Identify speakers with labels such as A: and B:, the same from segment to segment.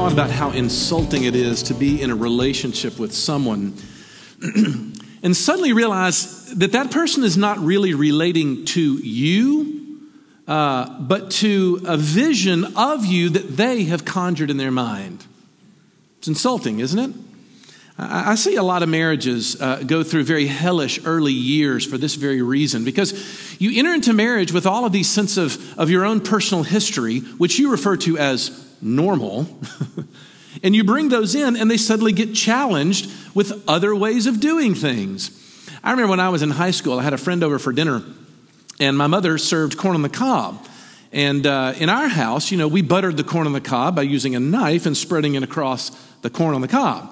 A: thought about how insulting it is to be in a relationship with someone and suddenly realize that that person is not really relating to you, uh, but to a vision of you that they have conjured in their mind. It's insulting, isn't it? I see a lot of marriages uh, go through very hellish early years for this very reason, because you enter into marriage with all of these sense of, of your own personal history, which you refer to as normal, and you bring those in, and they suddenly get challenged with other ways of doing things. I remember when I was in high school, I had a friend over for dinner, and my mother served corn on the cob. And uh, in our house, you know, we buttered the corn on the cob by using a knife and spreading it across the corn on the cob.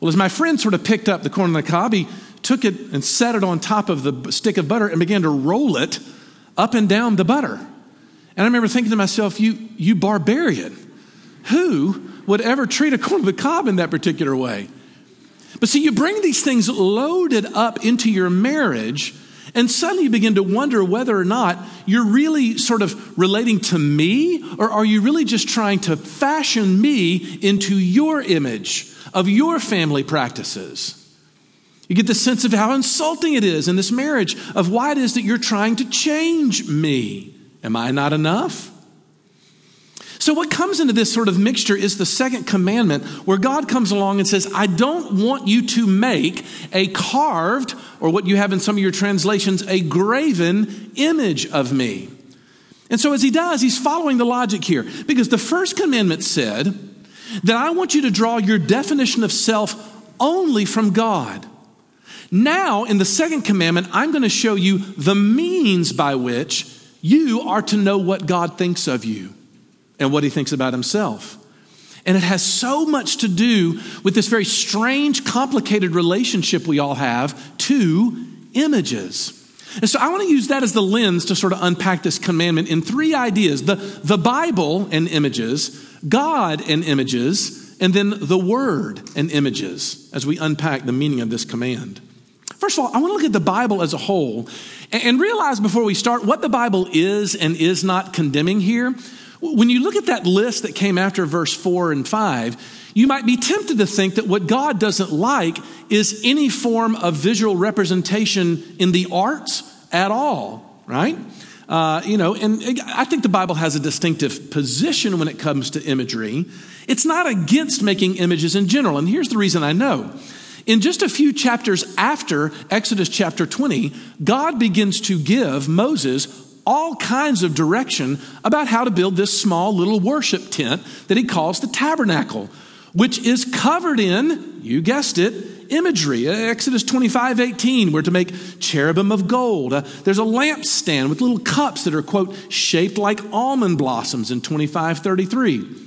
A: Well, as my friend sort of picked up the corn on the cob, he took it and set it on top of the stick of butter and began to roll it up and down the butter. And I remember thinking to myself, you, you barbarian, who would ever treat a corn on the cob in that particular way? But see, you bring these things loaded up into your marriage, and suddenly you begin to wonder whether or not you're really sort of relating to me, or are you really just trying to fashion me into your image of your family practices? You get the sense of how insulting it is in this marriage, of why it is that you're trying to change me. Am I not enough? So, what comes into this sort of mixture is the second commandment, where God comes along and says, I don't want you to make a carved, or what you have in some of your translations, a graven image of me. And so, as he does, he's following the logic here, because the first commandment said that I want you to draw your definition of self only from God. Now, in the second commandment, I'm going to show you the means by which you are to know what God thinks of you and what he thinks about himself. And it has so much to do with this very strange, complicated relationship we all have to images. And so I want to use that as the lens to sort of unpack this commandment in three ideas the, the Bible and images, God and images, and then the Word and images as we unpack the meaning of this command. First of all, I want to look at the Bible as a whole and realize before we start what the Bible is and is not condemning here. When you look at that list that came after verse 4 and 5, you might be tempted to think that what God doesn't like is any form of visual representation in the arts at all, right? Uh, you know, and I think the Bible has a distinctive position when it comes to imagery. It's not against making images in general, and here's the reason I know. In just a few chapters after Exodus chapter 20, God begins to give Moses all kinds of direction about how to build this small little worship tent that he calls the tabernacle, which is covered in, you guessed it, imagery. Exodus 25, 18, we're to make cherubim of gold. Uh, there's a lampstand with little cups that are, quote, shaped like almond blossoms in 25, 33.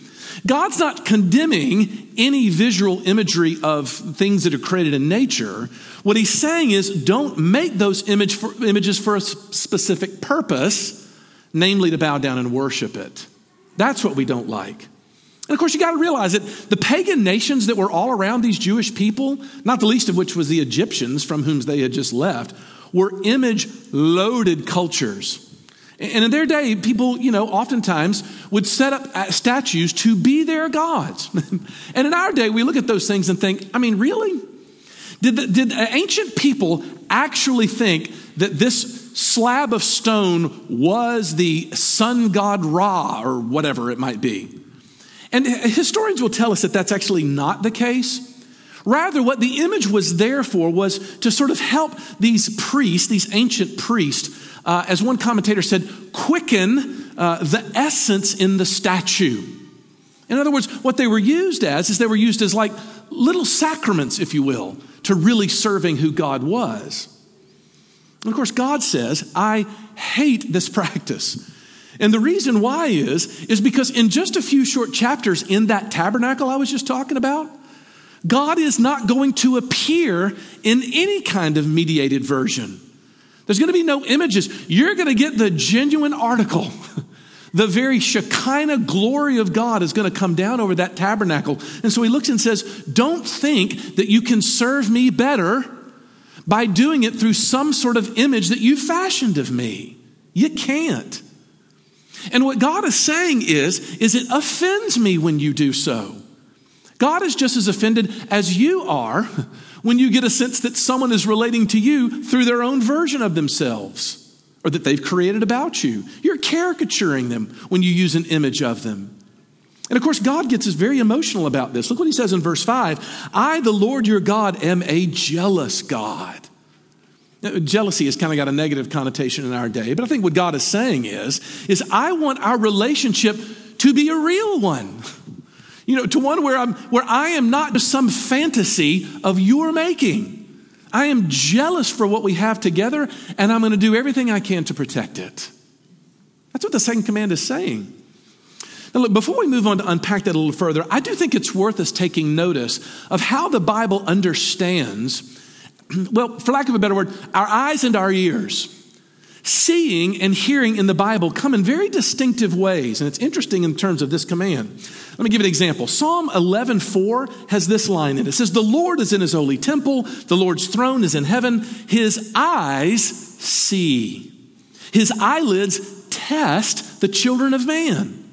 A: God's not condemning any visual imagery of things that are created in nature. What he's saying is don't make those image for, images for a specific purpose, namely to bow down and worship it. That's what we don't like. And of course, you got to realize that the pagan nations that were all around these Jewish people, not the least of which was the Egyptians from whom they had just left, were image loaded cultures. And in their day, people, you know, oftentimes would set up uh, statues to be their gods. and in our day, we look at those things and think, I mean, really? Did, the, did ancient people actually think that this slab of stone was the sun god Ra or whatever it might be? And historians will tell us that that's actually not the case. Rather, what the image was there for was to sort of help these priests, these ancient priests, uh, as one commentator said, quicken uh, the essence in the statue. In other words, what they were used as is they were used as like little sacraments, if you will, to really serving who God was. And of course, God says, I hate this practice. And the reason why is, is because in just a few short chapters in that tabernacle I was just talking about, God is not going to appear in any kind of mediated version. There's going to be no images. You're going to get the genuine article. The very Shekinah glory of God is going to come down over that tabernacle. And so he looks and says, Don't think that you can serve me better by doing it through some sort of image that you fashioned of me. You can't. And what God is saying is, is it offends me when you do so. God is just as offended as you are when you get a sense that someone is relating to you through their own version of themselves or that they've created about you. You're caricaturing them when you use an image of them. And of course, God gets us very emotional about this. Look what he says in verse 5 I, the Lord your God, am a jealous God. Now, jealousy has kind of got a negative connotation in our day, but I think what God is saying is, is I want our relationship to be a real one. You know, to one where I'm where I am not just some fantasy of your making. I am jealous for what we have together, and I'm going to do everything I can to protect it. That's what the second command is saying. Now, look, before we move on to unpack that a little further, I do think it's worth us taking notice of how the Bible understands, well, for lack of a better word, our eyes and our ears. Seeing and hearing in the Bible come in very distinctive ways, and it's interesting in terms of this command. Let me give you an example. Psalm 11:4 has this line in it. It says, "The Lord is in his holy temple, the Lord's throne is in heaven, his eyes see. His eyelids test the children of man."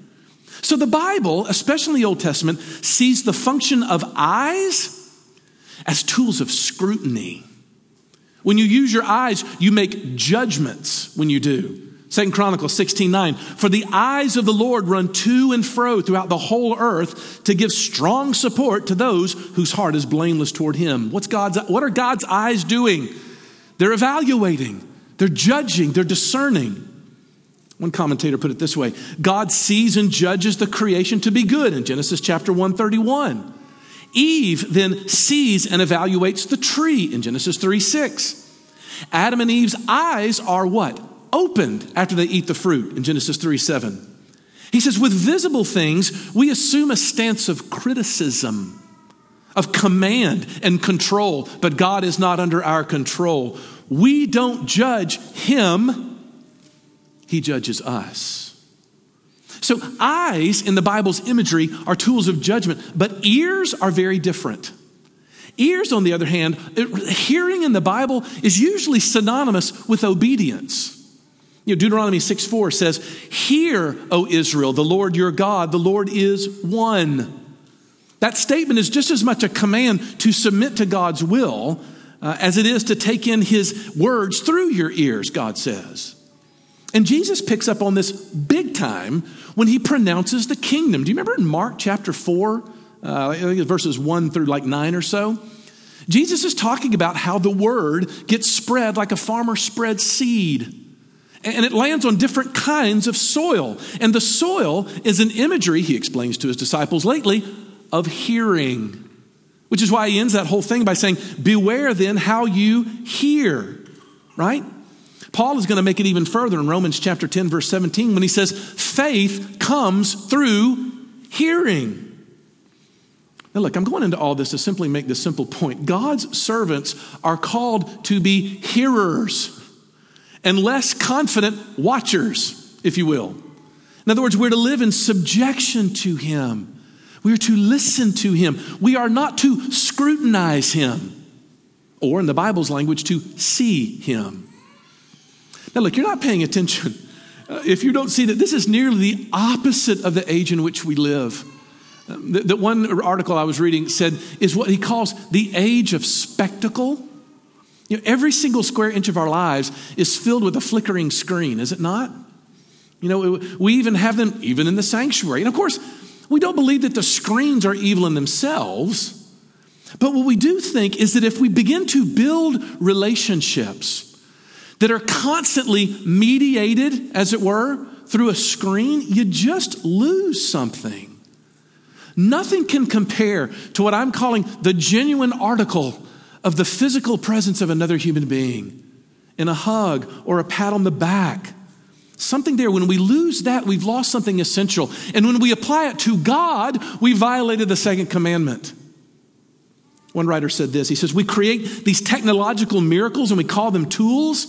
A: So the Bible, especially the Old Testament, sees the function of eyes as tools of scrutiny. When you use your eyes, you make judgments when you do. Second Chronicles 16 9. For the eyes of the Lord run to and fro throughout the whole earth to give strong support to those whose heart is blameless toward him. What's God's, what are God's eyes doing? They're evaluating, they're judging, they're discerning. One commentator put it this way God sees and judges the creation to be good in Genesis chapter 131. Eve then sees and evaluates the tree in Genesis 3 6. Adam and Eve's eyes are what? Opened after they eat the fruit in Genesis 3 7. He says, with visible things, we assume a stance of criticism, of command and control, but God is not under our control. We don't judge Him, He judges us. So, eyes in the Bible's imagery are tools of judgment, but ears are very different. Ears, on the other hand, hearing in the Bible is usually synonymous with obedience. You know, Deuteronomy 6 4 says, Hear, O Israel, the Lord your God, the Lord is one. That statement is just as much a command to submit to God's will uh, as it is to take in his words through your ears, God says. And Jesus picks up on this big time when he pronounces the kingdom. Do you remember in Mark chapter 4, uh, verses 1 through like 9 or so? Jesus is talking about how the word gets spread like a farmer spreads seed. And it lands on different kinds of soil. And the soil is an imagery, he explains to his disciples lately, of hearing. Which is why he ends that whole thing by saying, Beware then how you hear, right? Paul is going to make it even further in Romans chapter 10, verse 17, when he says, faith comes through hearing. Now, look, I'm going into all this to simply make this simple point. God's servants are called to be hearers and less confident watchers, if you will. In other words, we're to live in subjection to Him. We are to listen to Him. We are not to scrutinize Him, or in the Bible's language, to see Him. Now, look, you're not paying attention uh, if you don't see that this is nearly the opposite of the age in which we live. The, the one article I was reading said is what he calls the age of spectacle. You know, every single square inch of our lives is filled with a flickering screen, is it not? You know, we even have them even in the sanctuary. And of course, we don't believe that the screens are evil in themselves. But what we do think is that if we begin to build relationships, that are constantly mediated, as it were, through a screen, you just lose something. Nothing can compare to what I'm calling the genuine article of the physical presence of another human being in a hug or a pat on the back. Something there, when we lose that, we've lost something essential. And when we apply it to God, we violated the second commandment. One writer said this He says, We create these technological miracles and we call them tools,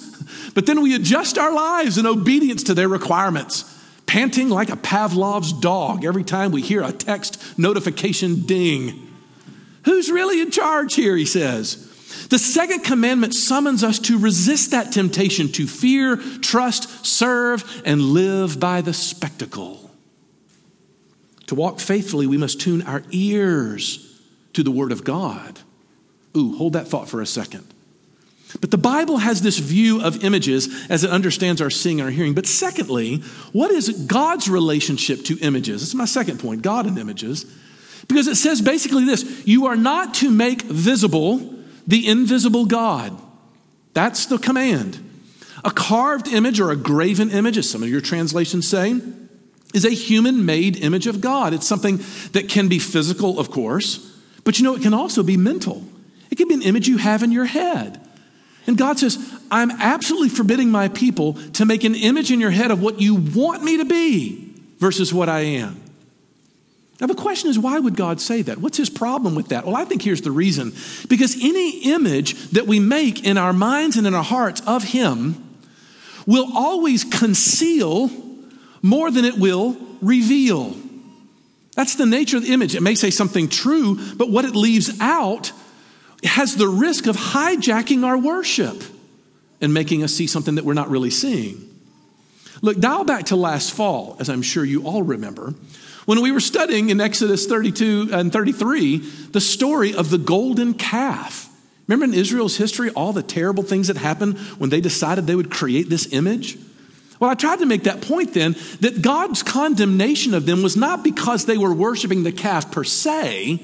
A: but then we adjust our lives in obedience to their requirements, panting like a Pavlov's dog every time we hear a text notification ding. Who's really in charge here? He says. The second commandment summons us to resist that temptation to fear, trust, serve, and live by the spectacle. To walk faithfully, we must tune our ears to the Word of God. Ooh, hold that thought for a second. But the Bible has this view of images as it understands our seeing and our hearing. But secondly, what is God's relationship to images? This is my second point God and images. Because it says basically this you are not to make visible the invisible God. That's the command. A carved image or a graven image, as some of your translations say, is a human made image of God. It's something that can be physical, of course, but you know, it can also be mental. It can be an image you have in your head. And God says, I'm absolutely forbidding my people to make an image in your head of what you want me to be versus what I am. Now, the question is, why would God say that? What's his problem with that? Well, I think here's the reason. Because any image that we make in our minds and in our hearts of him will always conceal more than it will reveal. That's the nature of the image. It may say something true, but what it leaves out has the risk of hijacking our worship and making us see something that we're not really seeing. Look, dial back to last fall, as I'm sure you all remember. When we were studying in Exodus 32 and 33, the story of the golden calf. Remember in Israel's history, all the terrible things that happened when they decided they would create this image? Well, I tried to make that point then that God's condemnation of them was not because they were worshiping the calf per se,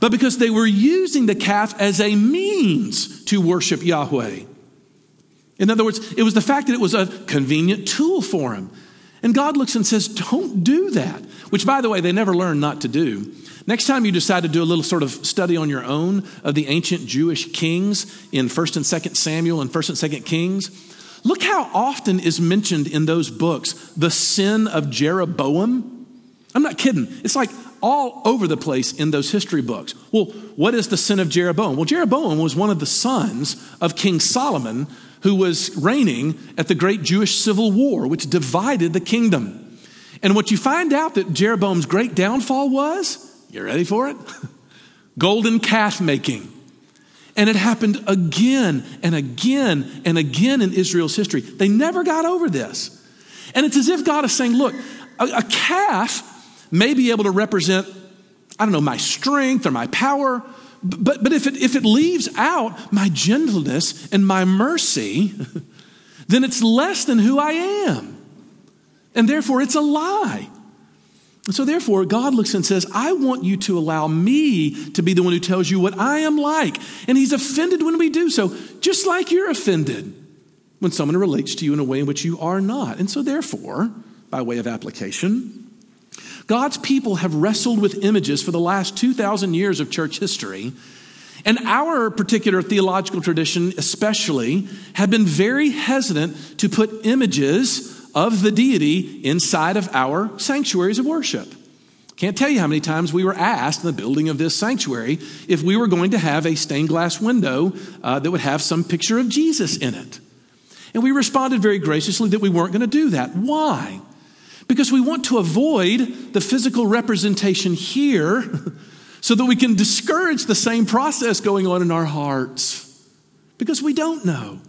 A: but because they were using the calf as a means to worship Yahweh. In other words, it was the fact that it was a convenient tool for him. And God looks and says, Don't do that, which, by the way, they never learned not to do. Next time you decide to do a little sort of study on your own of the ancient Jewish kings in 1st and 2nd Samuel and 1st and 2nd Kings, look how often is mentioned in those books the sin of Jeroboam. I'm not kidding. It's like all over the place in those history books. Well, what is the sin of Jeroboam? Well, Jeroboam was one of the sons of King Solomon who was reigning at the great Jewish civil war, which divided the kingdom. And what you find out that Jeroboam's great downfall was, you ready for it? Golden calf making. And it happened again and again and again in Israel's history. They never got over this. And it's as if God is saying, look, a, a calf may be able to represent, I don't know, my strength or my power, but, but if, it, if it leaves out my gentleness and my mercy, then it's less than who I am. And therefore, it's a lie. And so, therefore, God looks and says, I want you to allow me to be the one who tells you what I am like. And He's offended when we do so, just like you're offended when someone relates to you in a way in which you are not. And so, therefore, by way of application, God's people have wrestled with images for the last 2,000 years of church history. And our particular theological tradition, especially, have been very hesitant to put images of the deity inside of our sanctuaries of worship. Can't tell you how many times we were asked in the building of this sanctuary if we were going to have a stained glass window uh, that would have some picture of Jesus in it. And we responded very graciously that we weren't going to do that. Why? Because we want to avoid the physical representation here so that we can discourage the same process going on in our hearts. Because we don't know.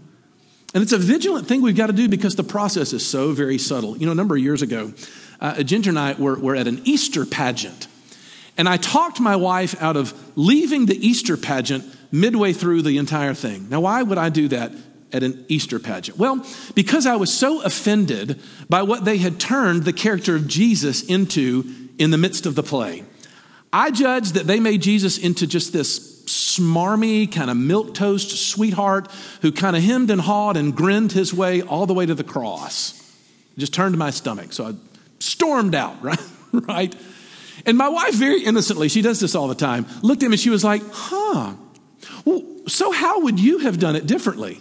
A: And it's a vigilant thing we've got to do because the process is so very subtle. You know, a number of years ago, uh, Ginger and I were, were at an Easter pageant. And I talked my wife out of leaving the Easter pageant midway through the entire thing. Now, why would I do that? At an Easter pageant? Well, because I was so offended by what they had turned the character of Jesus into in the midst of the play. I judged that they made Jesus into just this smarmy, kind of milk toast sweetheart who kind of hemmed and hawed and grinned his way all the way to the cross. It just turned my stomach. So I stormed out, right? right? And my wife, very innocently, she does this all the time, looked at me and she was like, huh, well, so how would you have done it differently?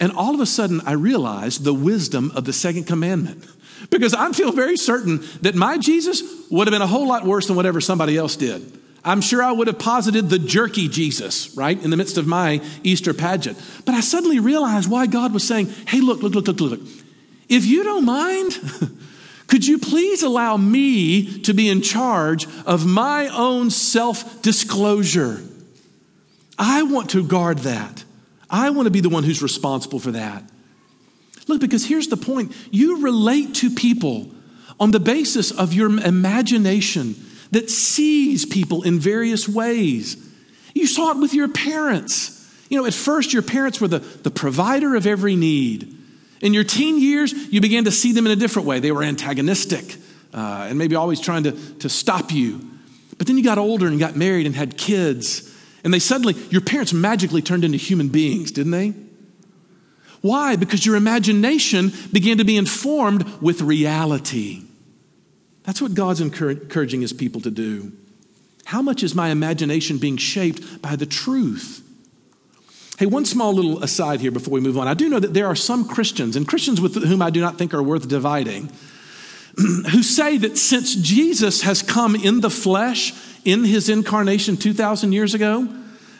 A: And all of a sudden, I realized the wisdom of the second commandment. Because I feel very certain that my Jesus would have been a whole lot worse than whatever somebody else did. I'm sure I would have posited the jerky Jesus, right, in the midst of my Easter pageant. But I suddenly realized why God was saying, hey, look, look, look, look, look. If you don't mind, could you please allow me to be in charge of my own self disclosure? I want to guard that. I want to be the one who's responsible for that. Look, because here's the point you relate to people on the basis of your imagination that sees people in various ways. You saw it with your parents. You know, at first, your parents were the, the provider of every need. In your teen years, you began to see them in a different way. They were antagonistic uh, and maybe always trying to, to stop you. But then you got older and got married and had kids. And they suddenly, your parents magically turned into human beings, didn't they? Why? Because your imagination began to be informed with reality. That's what God's encouraging his people to do. How much is my imagination being shaped by the truth? Hey, one small little aside here before we move on. I do know that there are some Christians, and Christians with whom I do not think are worth dividing, who say that since Jesus has come in the flesh in his incarnation 2,000 years ago,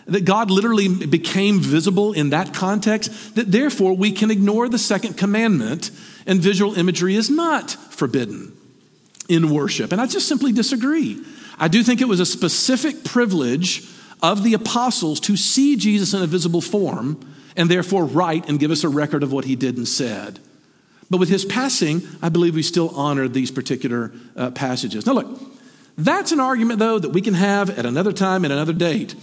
A: that God literally became visible in that context, that therefore we can ignore the second commandment and visual imagery is not forbidden in worship. And I just simply disagree. I do think it was a specific privilege of the apostles to see Jesus in a visible form and therefore write and give us a record of what he did and said. But with his passing, I believe we still honor these particular uh, passages. Now, look, that's an argument, though, that we can have at another time, and another date.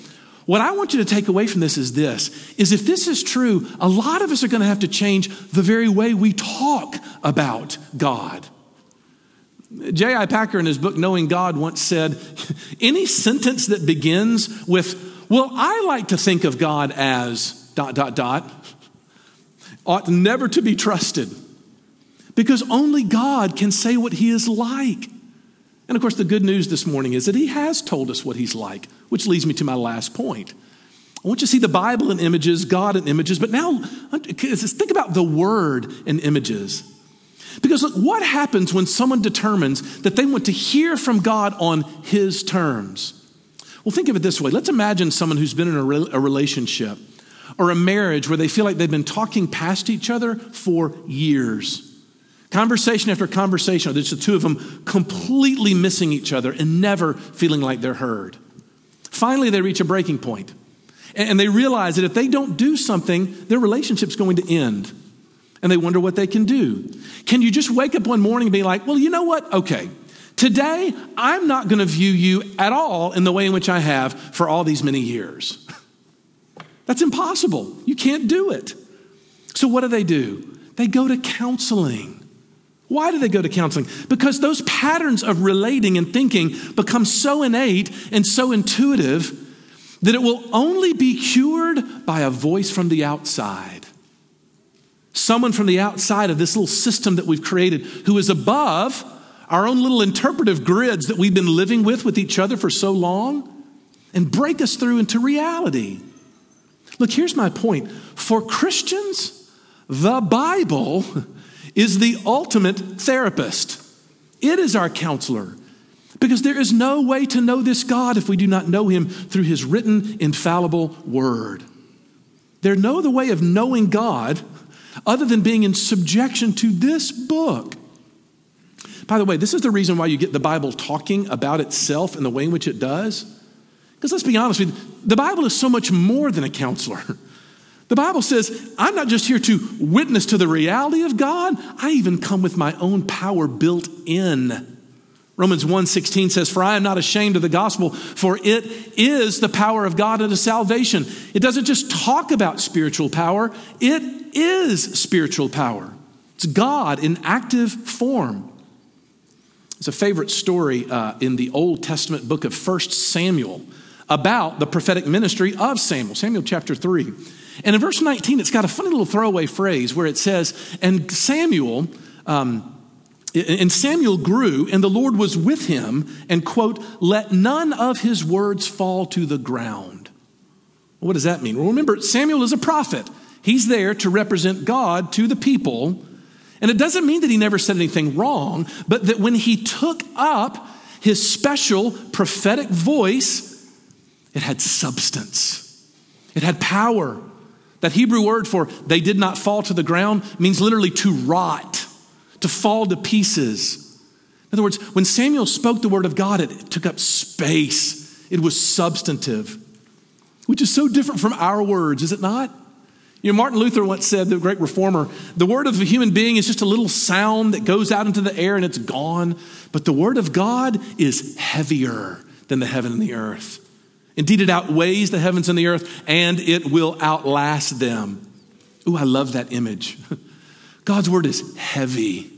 A: What I want you to take away from this is this is if this is true, a lot of us are going to have to change the very way we talk about God. J.I. Packer in his book Knowing God once said, any sentence that begins with, well, I like to think of God as dot dot dot ought never to be trusted because only God can say what he is like. And of course, the good news this morning is that he has told us what he's like, which leads me to my last point. I want you to see the Bible in images, God in images, but now think about the word in images. Because look, what happens when someone determines that they want to hear from God on his terms? Well, think of it this way. Let's imagine someone who's been in a, re- a relationship or a marriage where they feel like they've been talking past each other for years. Conversation after conversation, there's the two of them completely missing each other and never feeling like they're heard. Finally, they reach a breaking point, and they realize that if they don't do something, their relationship's going to end. And they wonder what they can do. Can you just wake up one morning and be like, well, you know what? Okay, today I'm not going to view you at all in the way in which I have for all these many years. That's impossible. You can't do it. So, what do they do? They go to counseling. Why do they go to counseling? Because those patterns of relating and thinking become so innate and so intuitive that it will only be cured by a voice from the outside. Someone from the outside of this little system that we've created who is above our own little interpretive grids that we've been living with with each other for so long and break us through into reality. Look, here's my point. For Christians, the Bible is the ultimate therapist. It is our counselor. Because there is no way to know this God if we do not know him through his written, infallible word. There's no other way of knowing God other than being in subjection to this book. By the way, this is the reason why you get the Bible talking about itself in the way in which it does. Because let's be honest the Bible is so much more than a counselor. The Bible says, I'm not just here to witness to the reality of God, I even come with my own power built in. Romans 1:16 says, "For I am not ashamed of the gospel, for it is the power of God unto salvation." It doesn't just talk about spiritual power, it is spiritual power. It's God in active form. It's a favorite story uh, in the Old Testament book of 1 Samuel about the prophetic ministry of Samuel, Samuel chapter 3. And in verse 19, it's got a funny little throwaway phrase where it says, And Samuel, um, and Samuel grew, and the Lord was with him, and quote, let none of his words fall to the ground. What does that mean? Well, remember, Samuel is a prophet. He's there to represent God to the people. And it doesn't mean that he never said anything wrong, but that when he took up his special prophetic voice, it had substance, it had power, that Hebrew word for they did not fall to the ground means literally to rot, to fall to pieces. In other words, when Samuel spoke the word of God, it, took up space, it was substantive, which is so different from our words, is it not? You know, Martin Luther once said, the great reformer, the word of a human being is just a little sound that goes out into the air and it's gone. But the word of God is heavier than the heaven and the earth. Indeed, it outweighs the heavens and the earth, and it will outlast them. Ooh, I love that image. God's word is heavy.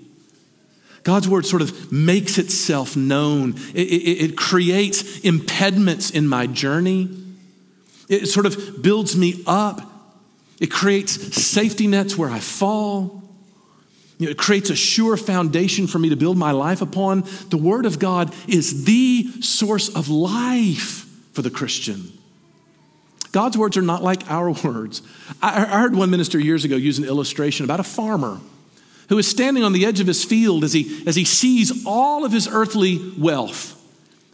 A: God's word sort of makes itself known. It, it, it, creates impediments in my journey. It sort of builds me up. It creates safety nets where I fall. You know, it creates a sure foundation for me to build my life upon. The Word of God is the source of life for the Christian. God's words are not like our words. I heard one minister years ago use an illustration about a farmer who is standing on the edge of his field as he, as he sees all of his earthly wealth.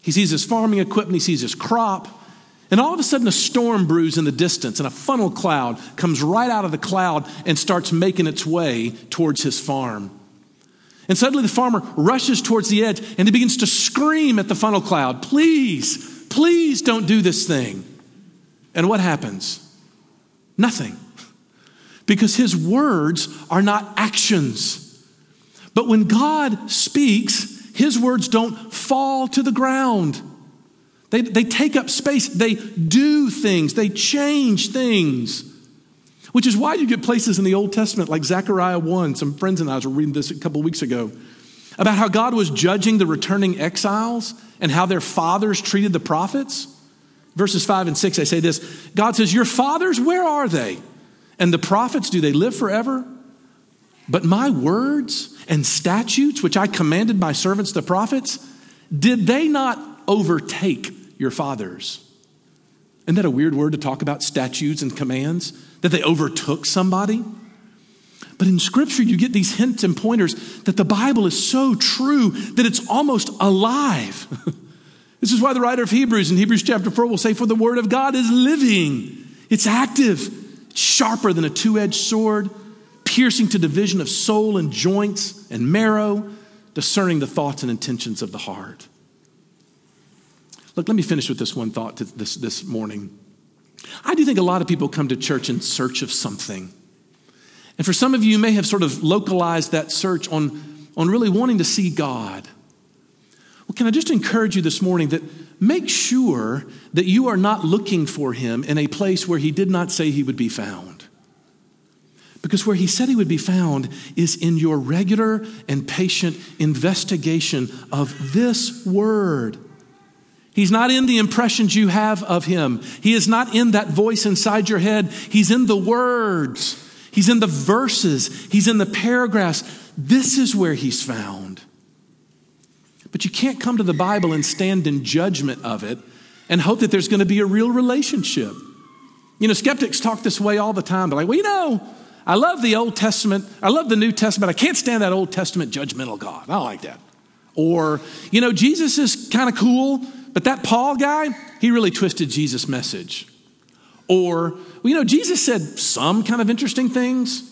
A: He sees his farming equipment, he sees his crop, and all of a sudden, a storm brews in the distance, and a funnel cloud comes right out of the cloud and starts making its way towards his farm. And suddenly, the farmer rushes towards the edge and he begins to scream at the funnel cloud, Please, please don't do this thing. And what happens? Nothing. Because his words are not actions. But when God speaks, his words don't fall to the ground. They, they take up space, they do things, they change things. Which is why you get places in the Old Testament like Zechariah 1. Some friends and I were reading this a couple weeks ago about how God was judging the returning exiles and how their fathers treated the prophets. Verses 5 and 6, I say this God says, Your fathers, where are they? And the prophets, do they live forever? But my words and statutes, which I commanded my servants, the prophets, did they not overtake your fathers. Isn't that a weird word to talk about statutes and commands? That they overtook somebody? But in Scripture, you get these hints and pointers that the Bible is so true that it's almost alive. this is why the writer of Hebrews in Hebrews chapter 4 will say, For the Word of God is living, it's active, sharper than a two edged sword, piercing to division of soul and joints and marrow, discerning the thoughts and intentions of the heart. Look, let me finish with this one thought this, this morning. I do think a lot of people come to church in search of something. And for some of you, you may have sort of localized that search on, on really wanting to see God. Well, can I just encourage you this morning that make sure that you are not looking for him in a place where he did not say he would be found. Because where he said he would be found is in your regular and patient investigation of this word. He's not in the impressions you have of him. He is not in that voice inside your head. He's in the words. He's in the verses. He's in the paragraphs. This is where he's found. But you can't come to the Bible and stand in judgment of it and hope that there's going to be a real relationship. You know, skeptics talk this way all the time. They're like, well, you know, I love the Old Testament. I love the New Testament. I can't stand that Old Testament judgmental God. I don't like that. Or, you know, Jesus is kind of cool, but that Paul guy, he really twisted Jesus' message. Or, you know, Jesus said some kind of interesting things,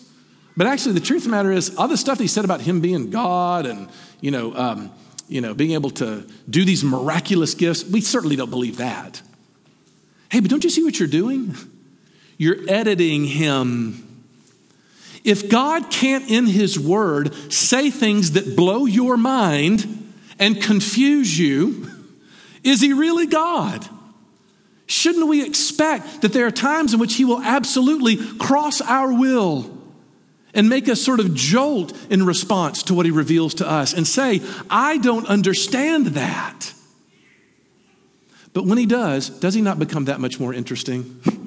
A: but actually, the truth of the matter is, all the stuff he said about him being God and, you know, um, you know, being able to do these miraculous gifts, we certainly don't believe that. Hey, but don't you see what you're doing? You're editing him. If God can't, in his word, say things that blow your mind and confuse you, is he really God? Shouldn't we expect that there are times in which he will absolutely cross our will and make us sort of jolt in response to what he reveals to us and say, I don't understand that? But when he does, does he not become that much more interesting?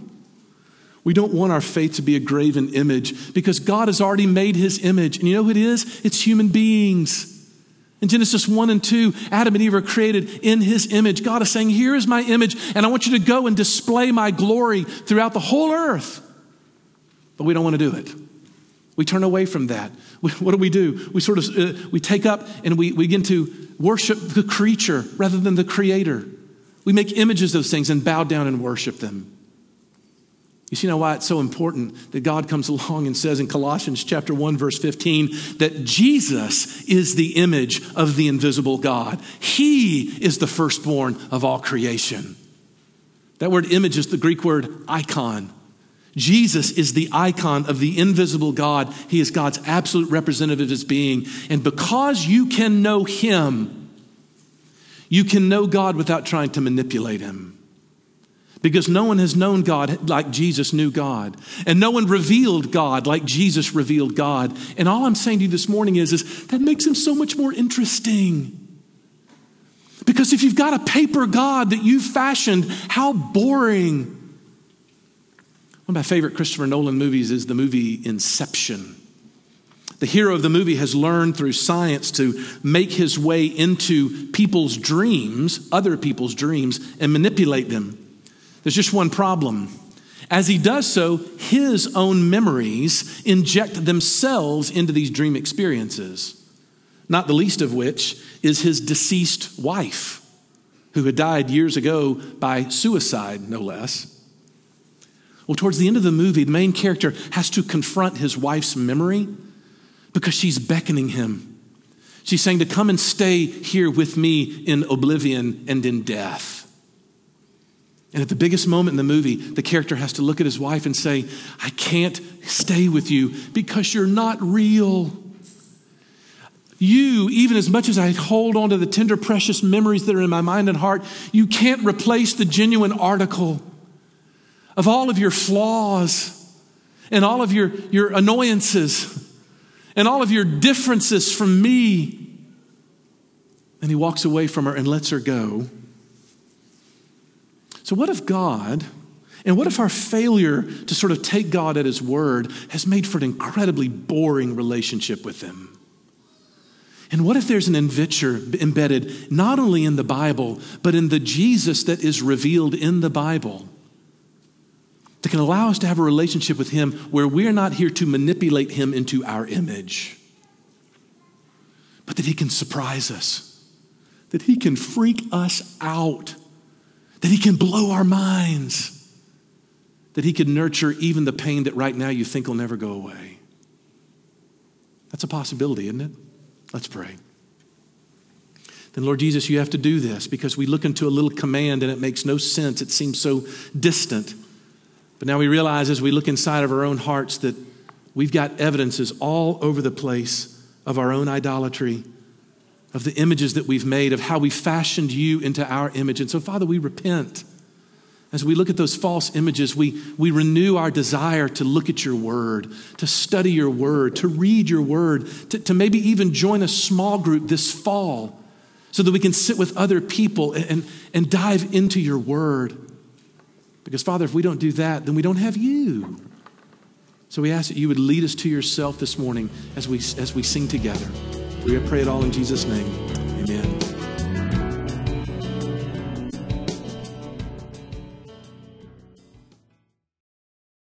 A: We don't want our faith to be a graven image because God has already made his image. And you know who it is? It's human beings. In Genesis 1 and 2, Adam and Eve are created in his image. God is saying, Here is my image, and I want you to go and display my glory throughout the whole earth. But we don't want to do it. We turn away from that. what do we do? We sort of uh, we take up and we, we begin to worship the creature rather than the creator. We make images of things and bow down and worship them. You see now why it's so important that God comes along and says in Colossians chapter 1 verse 15 that Jesus is the image of the invisible God. He is the firstborn of all creation. That word image is the Greek word icon. Jesus is the icon of the invisible God. He is God's absolute representative of his being. And because you can know him, you can know God without trying to manipulate him. Because no one has known God like Jesus knew God. And no one revealed God like Jesus revealed God. And all I'm saying to you this morning is, is that makes him so much more interesting. Because if you've got a paper God that you've fashioned, how boring one of my favorite Christopher Nolan movies is the movie Inception. The hero of the movie has learned through science to make his way into people's dreams, other people's dreams, and manipulate them. There's just one problem. As he does so, his own memories inject themselves into these dream experiences, not the least of which is his deceased wife, who had died years ago by suicide, no less. Well, towards the end of the movie, the main character has to confront his wife's memory because she's beckoning him. She's saying to come and stay here with me in oblivion and in death. And at the biggest moment in the movie, the character has to look at his wife and say, I can't stay with you because you're not real. You, even as much as I hold on to the tender, precious memories that are in my mind and heart, you can't replace the genuine article of all of your flaws and all of your, your annoyances and all of your differences from me. And he walks away from her and lets her go. So, what if God, and what if our failure to sort of take God at his word has made for an incredibly boring relationship with him? And what if there's an adventure embedded not only in the Bible, but in the Jesus that is revealed in the Bible? that can allow us to have a relationship with Him where we are not here to manipulate Him into our image, but that He can surprise us, that He can freak us out, that He can blow our minds, that He can nurture even the pain that right now you think will never go away. That's a possibility, isn't it? Let's pray. Then, Lord Jesus, you have to do this because we look into a little command and it makes no sense. It seems so distant. But now we realize as we look inside of our own hearts that we've got evidences all over the place of our own idolatry, of the images that we've made, of how we fashioned you into our image. And so, Father, we repent. As we look at those false images, we, we renew our desire to look at your word, to study your word, to read your word, to, to maybe even join a small group this fall so that we can sit with other people and, and dive into your word. Because, Father, if we don't do that, then we don't have you. So we ask that you would lead us to yourself this morning as we, as we sing together. We pray it all in Jesus' name. Amen.